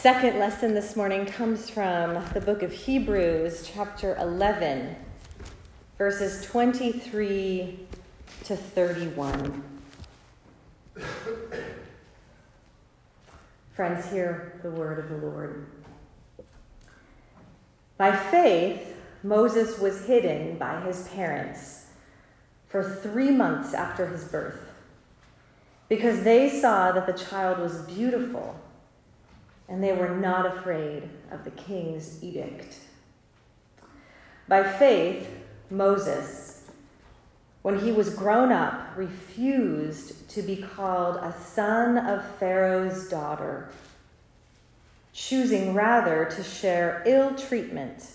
second lesson this morning comes from the book of Hebrews, chapter 11, verses 23 to 31. Friends, hear the word of the Lord. By faith, Moses was hidden by his parents for three months after his birth because they saw that the child was beautiful and they were not afraid of the king's edict. By faith, Moses, when he was grown up, refused to be called a son of Pharaoh's daughter, choosing rather to share ill treatment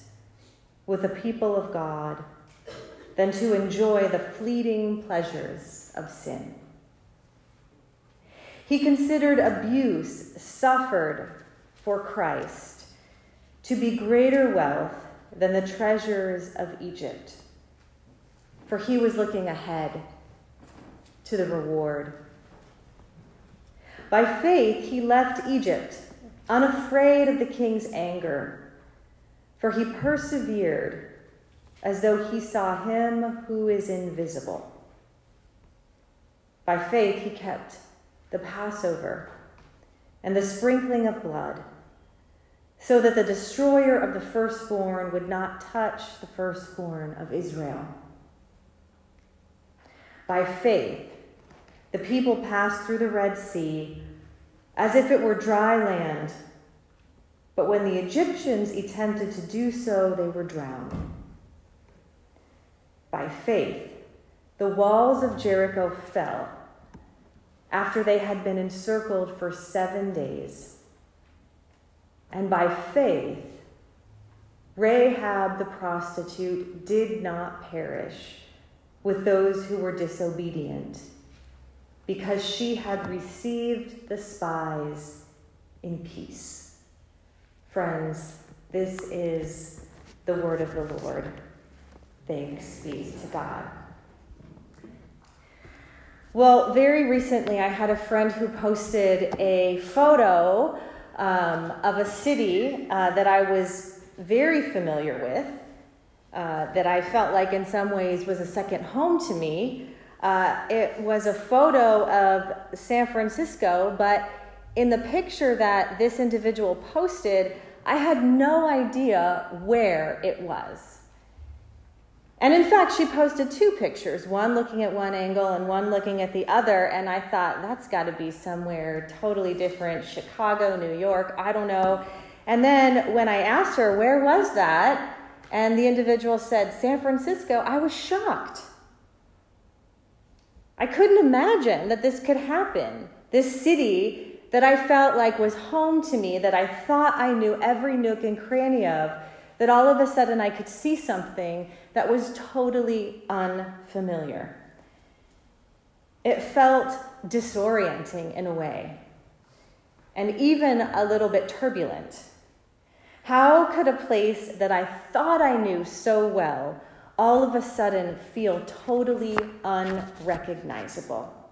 with the people of God than to enjoy the fleeting pleasures of sin. He considered abuse suffered for Christ to be greater wealth than the treasures of Egypt, for he was looking ahead to the reward. By faith, he left Egypt, unafraid of the king's anger, for he persevered as though he saw him who is invisible. By faith, he kept the Passover and the sprinkling of blood so that the destroyer of the firstborn would not touch the firstborn of Israel. By faith, the people passed through the Red Sea as if it were dry land. But when the Egyptians attempted to do so, they were drowned. By faith, the walls of Jericho fell after they had been encircled for seven days. And by faith, Rahab the prostitute did not perish with those who were disobedient, because she had received the spies in peace. Friends, this is the word of the Lord. Thanks be to God. Well, very recently I had a friend who posted a photo um, of a city uh, that I was very familiar with, uh, that I felt like in some ways was a second home to me. Uh, it was a photo of San Francisco, but in the picture that this individual posted, I had no idea where it was. And in fact, she posted two pictures, one looking at one angle and one looking at the other. And I thought, that's got to be somewhere totally different Chicago, New York, I don't know. And then when I asked her, where was that? And the individual said, San Francisco, I was shocked. I couldn't imagine that this could happen. This city that I felt like was home to me, that I thought I knew every nook and cranny of, that all of a sudden I could see something that was totally unfamiliar. It felt disorienting in a way, and even a little bit turbulent. How could a place that I thought I knew so well all of a sudden feel totally unrecognizable?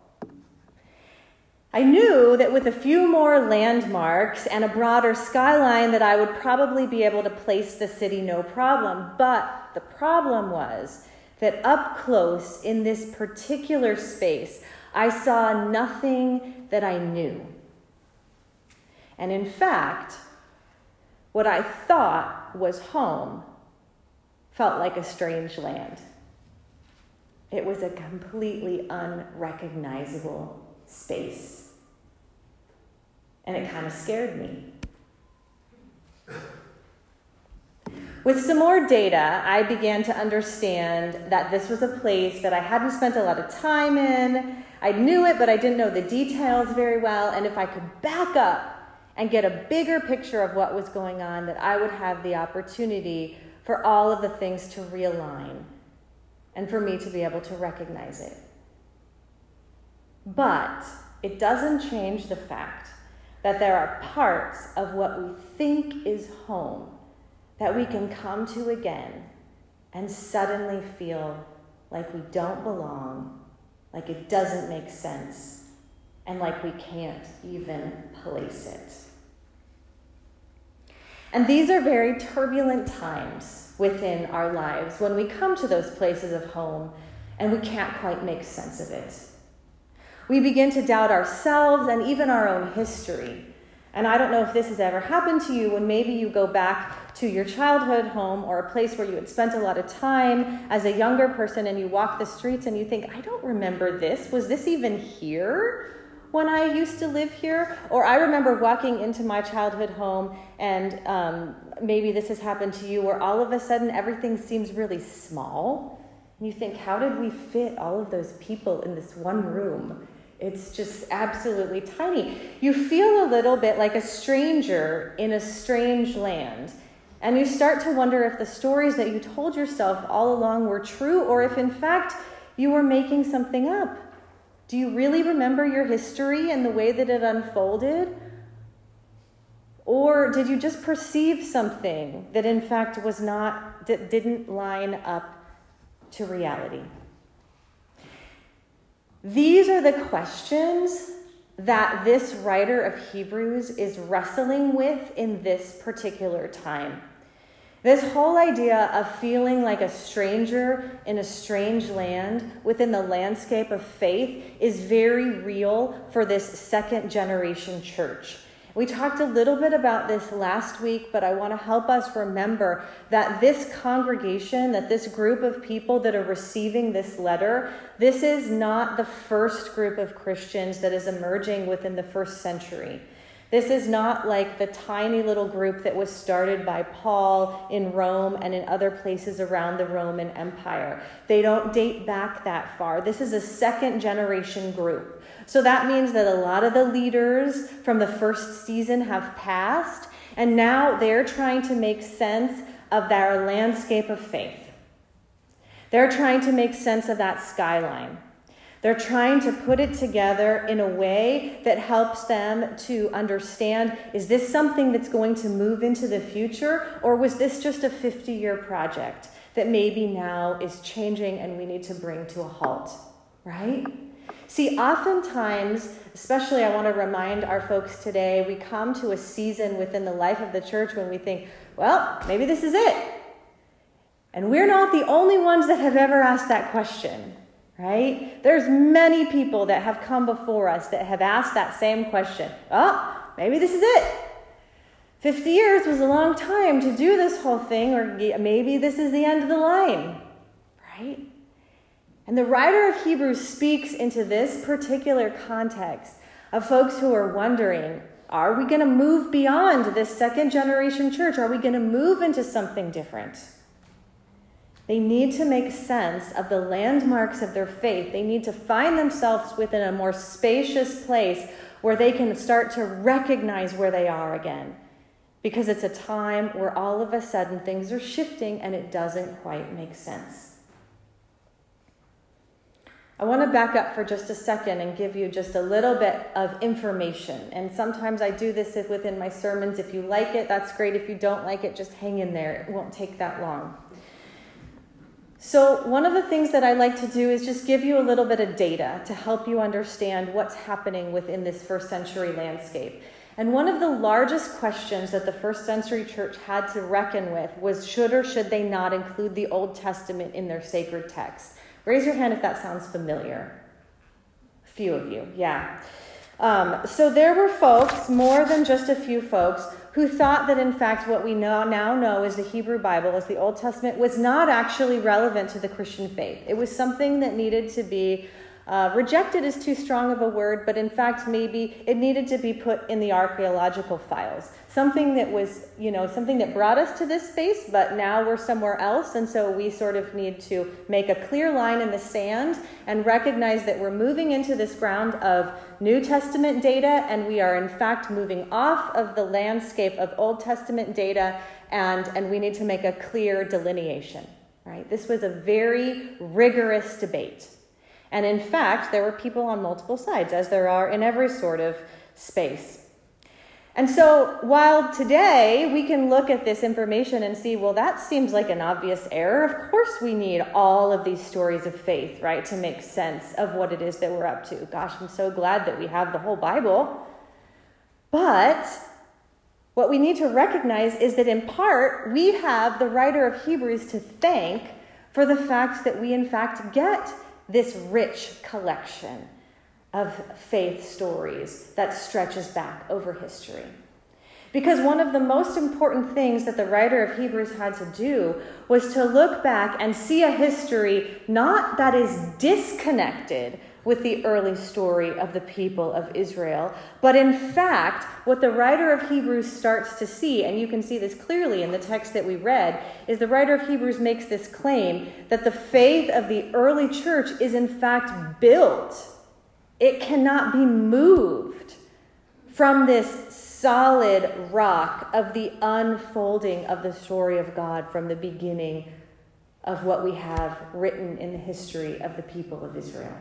I knew that with a few more landmarks and a broader skyline that I would probably be able to place the city no problem. But the problem was that up close in this particular space, I saw nothing that I knew. And in fact, what I thought was home felt like a strange land. It was a completely unrecognizable space and it kind of scared me. With some more data, I began to understand that this was a place that I hadn't spent a lot of time in. I knew it, but I didn't know the details very well. And if I could back up and get a bigger picture of what was going on, that I would have the opportunity for all of the things to realign and for me to be able to recognize it. But it doesn't change the fact that there are parts of what we think is home that we can come to again and suddenly feel like we don't belong, like it doesn't make sense, and like we can't even place it. And these are very turbulent times within our lives when we come to those places of home and we can't quite make sense of it. We begin to doubt ourselves and even our own history. And I don't know if this has ever happened to you when maybe you go back to your childhood home or a place where you had spent a lot of time as a younger person and you walk the streets and you think, I don't remember this. Was this even here when I used to live here? Or I remember walking into my childhood home and um, maybe this has happened to you where all of a sudden everything seems really small. And you think, how did we fit all of those people in this one room? It's just absolutely tiny. You feel a little bit like a stranger in a strange land. And you start to wonder if the stories that you told yourself all along were true or if, in fact, you were making something up. Do you really remember your history and the way that it unfolded? Or did you just perceive something that, in fact, was not, that didn't line up to reality? These are the questions that this writer of Hebrews is wrestling with in this particular time. This whole idea of feeling like a stranger in a strange land within the landscape of faith is very real for this second generation church. We talked a little bit about this last week, but I want to help us remember that this congregation, that this group of people that are receiving this letter, this is not the first group of Christians that is emerging within the first century. This is not like the tiny little group that was started by Paul in Rome and in other places around the Roman Empire. They don't date back that far. This is a second generation group. So that means that a lot of the leaders from the first season have passed, and now they're trying to make sense of their landscape of faith. They're trying to make sense of that skyline. They're trying to put it together in a way that helps them to understand is this something that's going to move into the future, or was this just a 50 year project that maybe now is changing and we need to bring to a halt, right? See, oftentimes, especially I want to remind our folks today, we come to a season within the life of the church when we think, well, maybe this is it. And we're not the only ones that have ever asked that question, right? There's many people that have come before us that have asked that same question. Oh, maybe this is it. 50 years was a long time to do this whole thing, or maybe this is the end of the line, right? And the writer of Hebrews speaks into this particular context of folks who are wondering are we going to move beyond this second generation church? Are we going to move into something different? They need to make sense of the landmarks of their faith. They need to find themselves within a more spacious place where they can start to recognize where they are again. Because it's a time where all of a sudden things are shifting and it doesn't quite make sense. I want to back up for just a second and give you just a little bit of information. And sometimes I do this within my sermons. If you like it, that's great. If you don't like it, just hang in there. It won't take that long. So, one of the things that I like to do is just give you a little bit of data to help you understand what's happening within this first century landscape. And one of the largest questions that the first century church had to reckon with was should or should they not include the Old Testament in their sacred text? Raise your hand if that sounds familiar. A few of you, yeah. Um, so there were folks, more than just a few folks, who thought that in fact what we know, now know as the Hebrew Bible, as the Old Testament, was not actually relevant to the Christian faith. It was something that needed to be uh, rejected is too strong of a word, but in fact, maybe it needed to be put in the archaeological files. Something that was, you know, something that brought us to this space, but now we're somewhere else. And so we sort of need to make a clear line in the sand and recognize that we're moving into this ground of New Testament data, and we are in fact moving off of the landscape of Old Testament data, and, and we need to make a clear delineation. Right? This was a very rigorous debate. And in fact, there were people on multiple sides, as there are in every sort of space. And so, while today we can look at this information and see, well, that seems like an obvious error, of course we need all of these stories of faith, right, to make sense of what it is that we're up to. Gosh, I'm so glad that we have the whole Bible. But what we need to recognize is that in part, we have the writer of Hebrews to thank for the fact that we, in fact, get this rich collection of faith stories that stretches back over history. Because one of the most important things that the writer of Hebrews had to do was to look back and see a history not that is disconnected with the early story of the people of Israel. But in fact, what the writer of Hebrews starts to see, and you can see this clearly in the text that we read, is the writer of Hebrews makes this claim that the faith of the early church is in fact built, it cannot be moved from this solid rock of the unfolding of the story of God from the beginning of what we have written in the history of the people of Israel.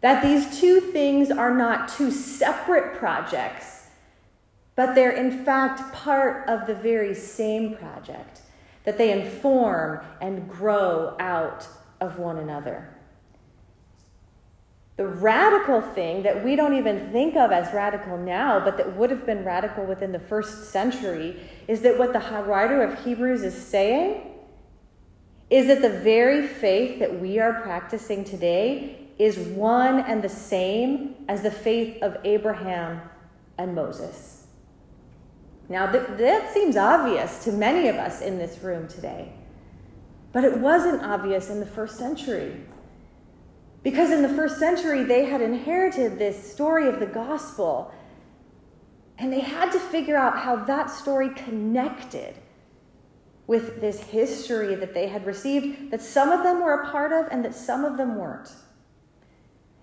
That these two things are not two separate projects, but they're in fact part of the very same project, that they inform and grow out of one another. The radical thing that we don't even think of as radical now, but that would have been radical within the first century, is that what the writer of Hebrews is saying is that the very faith that we are practicing today is one and the same as the faith of Abraham and Moses. Now, th- that seems obvious to many of us in this room today, but it wasn't obvious in the first century. Because in the first century, they had inherited this story of the gospel, and they had to figure out how that story connected with this history that they had received, that some of them were a part of and that some of them weren't.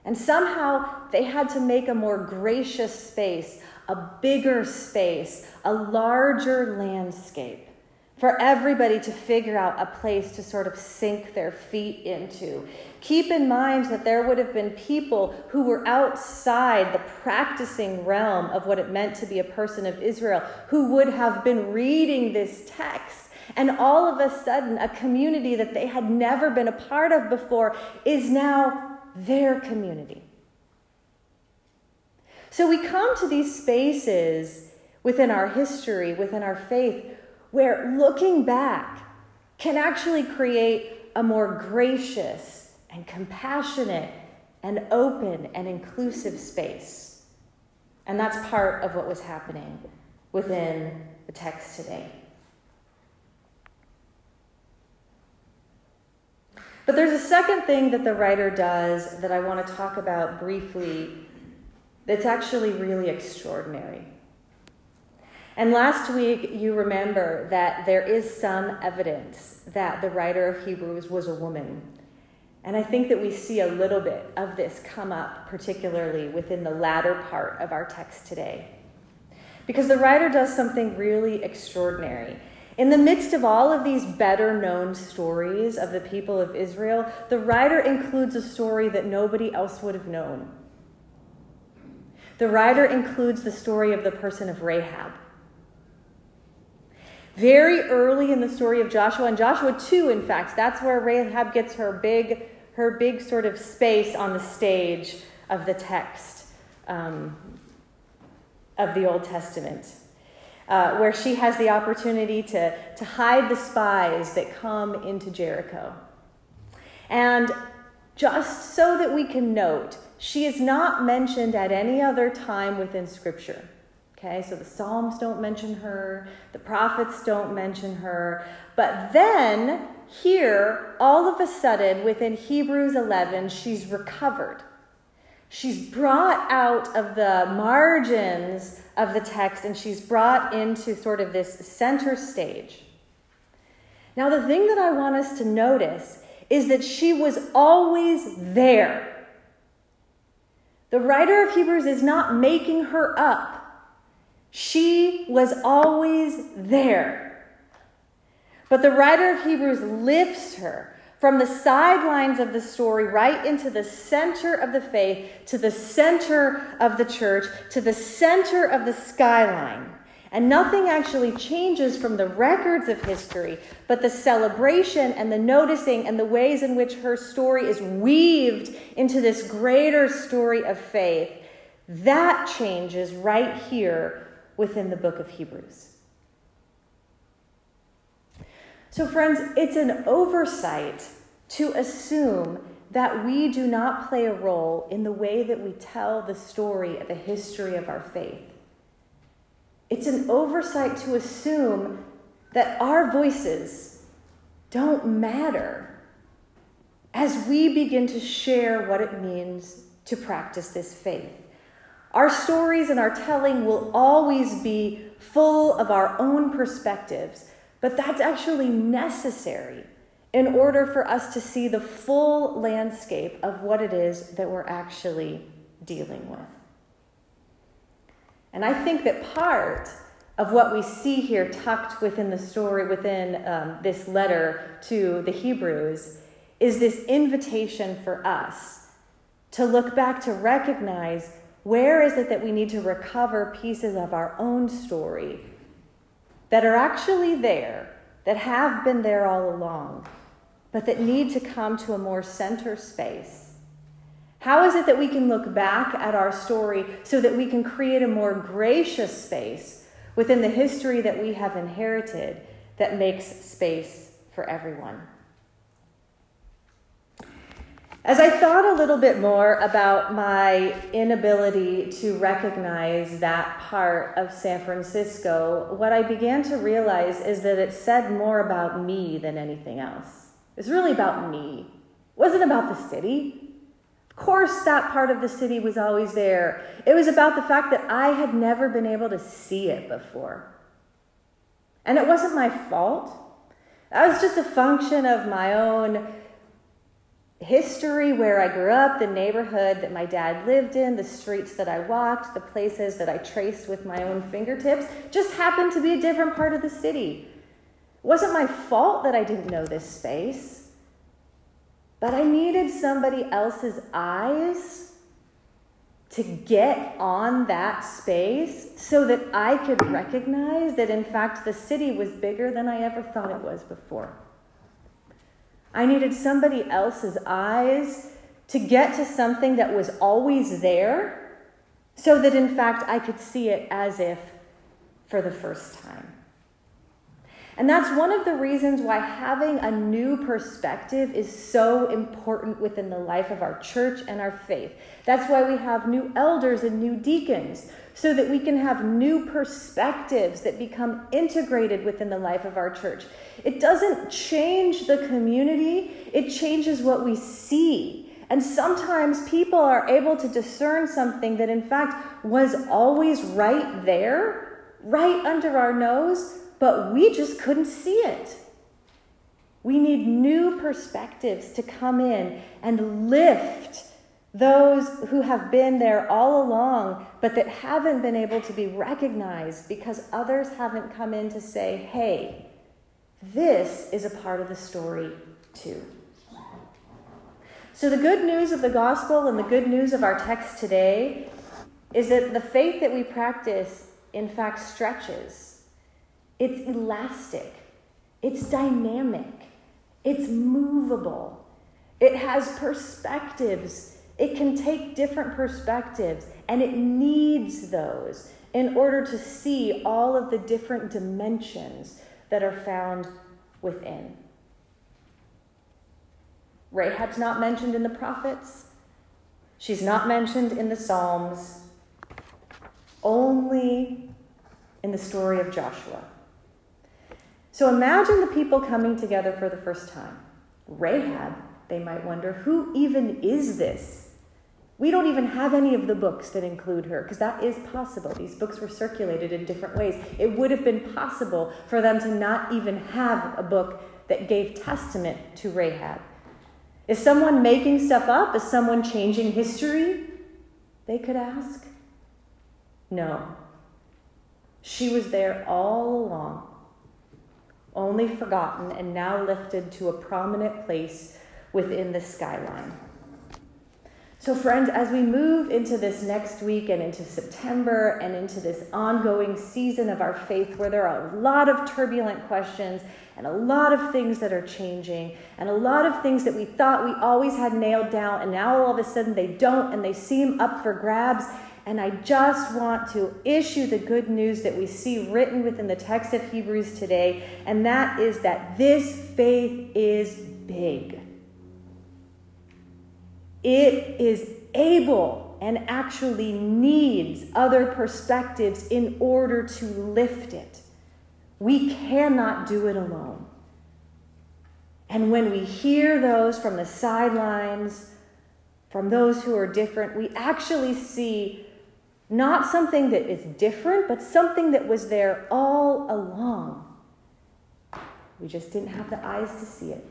And somehow they had to make a more gracious space, a bigger space, a larger landscape for everybody to figure out a place to sort of sink their feet into. Keep in mind that there would have been people who were outside the practicing realm of what it meant to be a person of Israel who would have been reading this text. And all of a sudden, a community that they had never been a part of before is now their community. So we come to these spaces within our history, within our faith, where looking back can actually create a more gracious and compassionate and open and inclusive space. And that's part of what was happening within the text today. But there's a second thing that the writer does that I want to talk about briefly that's actually really extraordinary. And last week, you remember that there is some evidence that the writer of Hebrews was a woman. And I think that we see a little bit of this come up, particularly within the latter part of our text today. Because the writer does something really extraordinary. In the midst of all of these better known stories of the people of Israel, the writer includes a story that nobody else would have known. The writer includes the story of the person of Rahab. Very early in the story of Joshua, and Joshua 2, in fact, that's where Rahab gets her big, her big sort of space on the stage of the text um, of the Old Testament uh, where she has the opportunity to, to hide the spies that come into Jericho. And just so that we can note, she is not mentioned at any other time within Scripture. Okay, so the Psalms don't mention her, the prophets don't mention her. But then, here, all of a sudden, within Hebrews 11, she's recovered. She's brought out of the margins of the text and she's brought into sort of this center stage. Now, the thing that I want us to notice is that she was always there. The writer of Hebrews is not making her up. She was always there. But the writer of Hebrews lifts her from the sidelines of the story right into the center of the faith, to the center of the church, to the center of the skyline. And nothing actually changes from the records of history, but the celebration and the noticing and the ways in which her story is weaved into this greater story of faith. That changes right here within the book of Hebrews. So, friends, it's an oversight to assume that we do not play a role in the way that we tell the story of the history of our faith. It's an oversight to assume that our voices don't matter as we begin to share what it means to practice this faith. Our stories and our telling will always be full of our own perspectives, but that's actually necessary in order for us to see the full landscape of what it is that we're actually dealing with. And I think that part of what we see here tucked within the story, within um, this letter to the Hebrews, is this invitation for us to look back to recognize where is it that we need to recover pieces of our own story that are actually there, that have been there all along, but that need to come to a more center space? How is it that we can look back at our story so that we can create a more gracious space within the history that we have inherited that makes space for everyone? As I thought a little bit more about my inability to recognize that part of San Francisco, what I began to realize is that it said more about me than anything else. It's really about me. It wasn't about the city. Of course, that part of the city was always there. It was about the fact that I had never been able to see it before. And it wasn't my fault. That was just a function of my own history where I grew up, the neighborhood that my dad lived in, the streets that I walked, the places that I traced with my own fingertips, just happened to be a different part of the city. It wasn't my fault that I didn't know this space, but I needed somebody else's eyes to get on that space so that I could recognize that, in fact, the city was bigger than I ever thought it was before. I needed somebody else's eyes to get to something that was always there so that in fact I could see it as if for the first time. And that's one of the reasons why having a new perspective is so important within the life of our church and our faith. That's why we have new elders and new deacons, so that we can have new perspectives that become integrated within the life of our church. It doesn't change the community, it changes what we see. And sometimes people are able to discern something that, in fact, was always right there, right under our nose, but we just couldn't see it. We need new perspectives to come in and lift those who have been there all along, but that haven't been able to be recognized because others haven't come in to say, hey, this is a part of the story too. So, the good news of the gospel and the good news of our text today is that the faith that we practice, in fact, stretches. It's elastic, it's dynamic, it's movable, it has perspectives it can take different perspectives, and it needs those in order to see all of the different dimensions that are found within. Rahab's not mentioned in the prophets. She's not mentioned in the Psalms, only in the story of Joshua. So imagine the people coming together for the first time. Rahab, they might wonder, who even is this? We don't even have any of the books that include her because that is possible. These books were circulated in different ways. It would have been possible for them to not even have a book that gave testament to Rahab. Is someone making stuff up? Is someone changing history? They could ask. No. She was there all along, only forgotten and now lifted to a prominent place within the skyline. So, friends, as we move into this next week and into September and into this ongoing season of our faith where there are a lot of turbulent questions and a lot of things that are changing and a lot of things that we thought we always had nailed down and now all of a sudden they don't and they seem up for grabs. And I just want to issue the good news that we see written within the text of Hebrews today, and that is that this faith is big. It is able and actually needs other perspectives in order to lift it. We cannot do it alone. And when we hear those from the sidelines, from those who are different, we actually see not something that is different, but something that was there all along. We just didn't have the eyes to see it.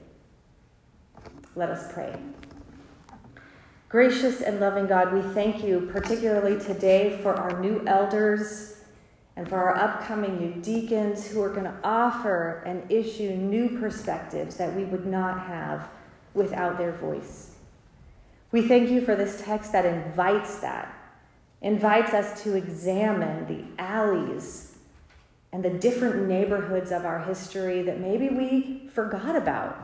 Let us pray. Gracious and loving God, we thank you particularly today for our new elders and for our upcoming new deacons who are going to offer and issue new perspectives that we would not have without their voice. We thank you for this text that invites that, invites us to examine the alleys and the different neighborhoods of our history that maybe we forgot about.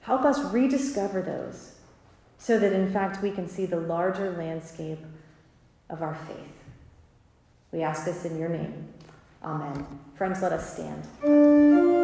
Help us rediscover those so that in fact we can see the larger landscape of our faith. We ask this in your name. Amen. Friends, let us stand.